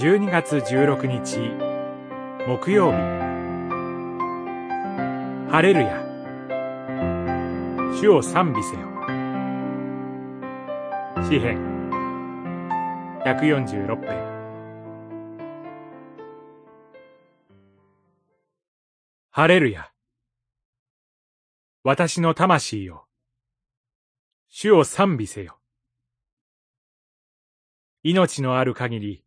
12月16日木曜日。ハレルヤ。主を賛美せよ。詩編146編。ハレルヤ。私の魂よ主を賛美せよ。命のある限り、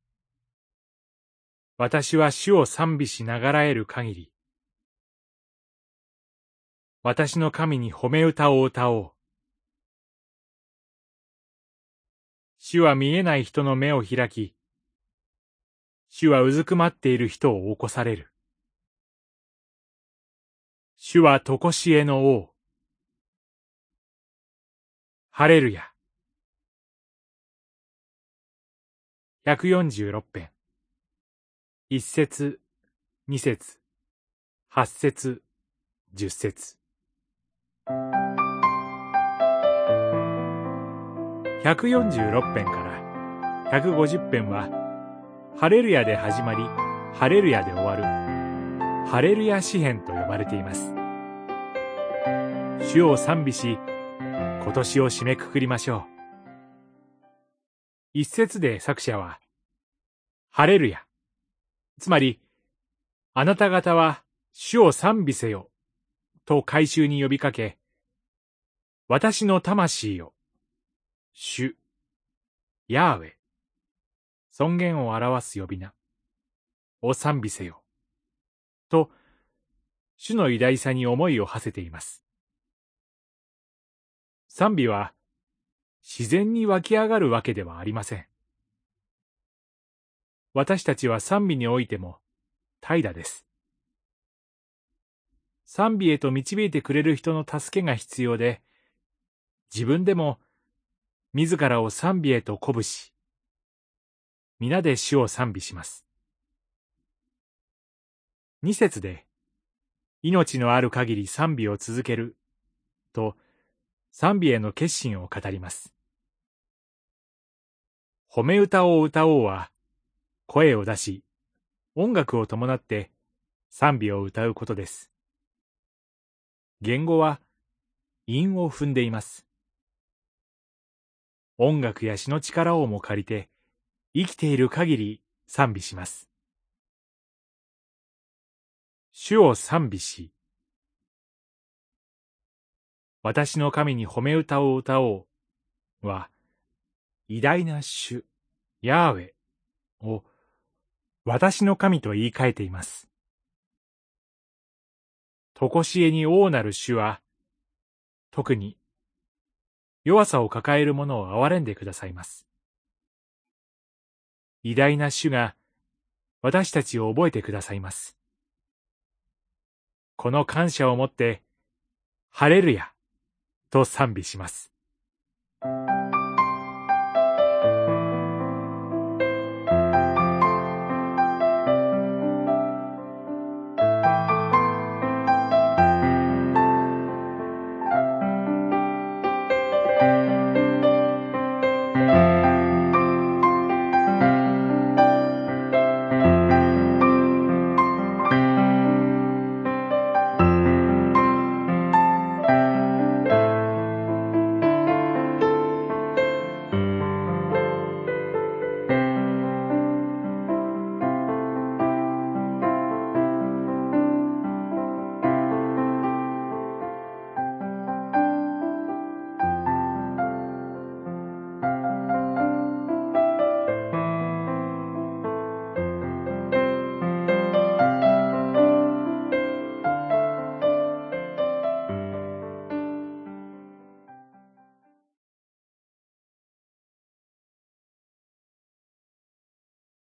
私は主を賛美しながらえる限り、私の神に褒め歌を歌おう。主は見えない人の目を開き、主はうずくまっている人を起こされる。主はとこしえの王。ハレルヤ。146編。一節、二節、八節、十節。146編から150編は、ハレルヤで始まり、ハレルヤで終わる、ハレルヤ詩編と呼ばれています。主を賛美し、今年を締めくくりましょう。一節で作者は、ハレルヤ。つまり、あなた方は主を賛美せよ、と回収に呼びかけ、私の魂よ、主、ヤーウェ、尊厳を表す呼び名、を賛美せよ、と、主の偉大さに思いを馳せています。賛美は、自然に湧き上がるわけではありません。私たちは賛美においても怠惰です。賛美へと導いてくれる人の助けが必要で、自分でも自らを賛美へと鼓舞し、皆で主を賛美します。二節で、命のある限り賛美を続ける、と賛美への決心を語ります。褒め歌を歌おうは、声を出し、音楽を伴って賛美を歌うことです。言語は韻を踏んでいます。音楽や詩の力をも借りて、生きている限り賛美します。主を賛美し、私の神に褒め歌を歌おうは、偉大な主、ヤーウェを私の神と言い換えています。とこしえに王なる主は、特に弱さを抱える者を憐れんでくださいます。偉大な主が私たちを覚えてくださいます。この感謝をもって、ハレルヤと賛美します。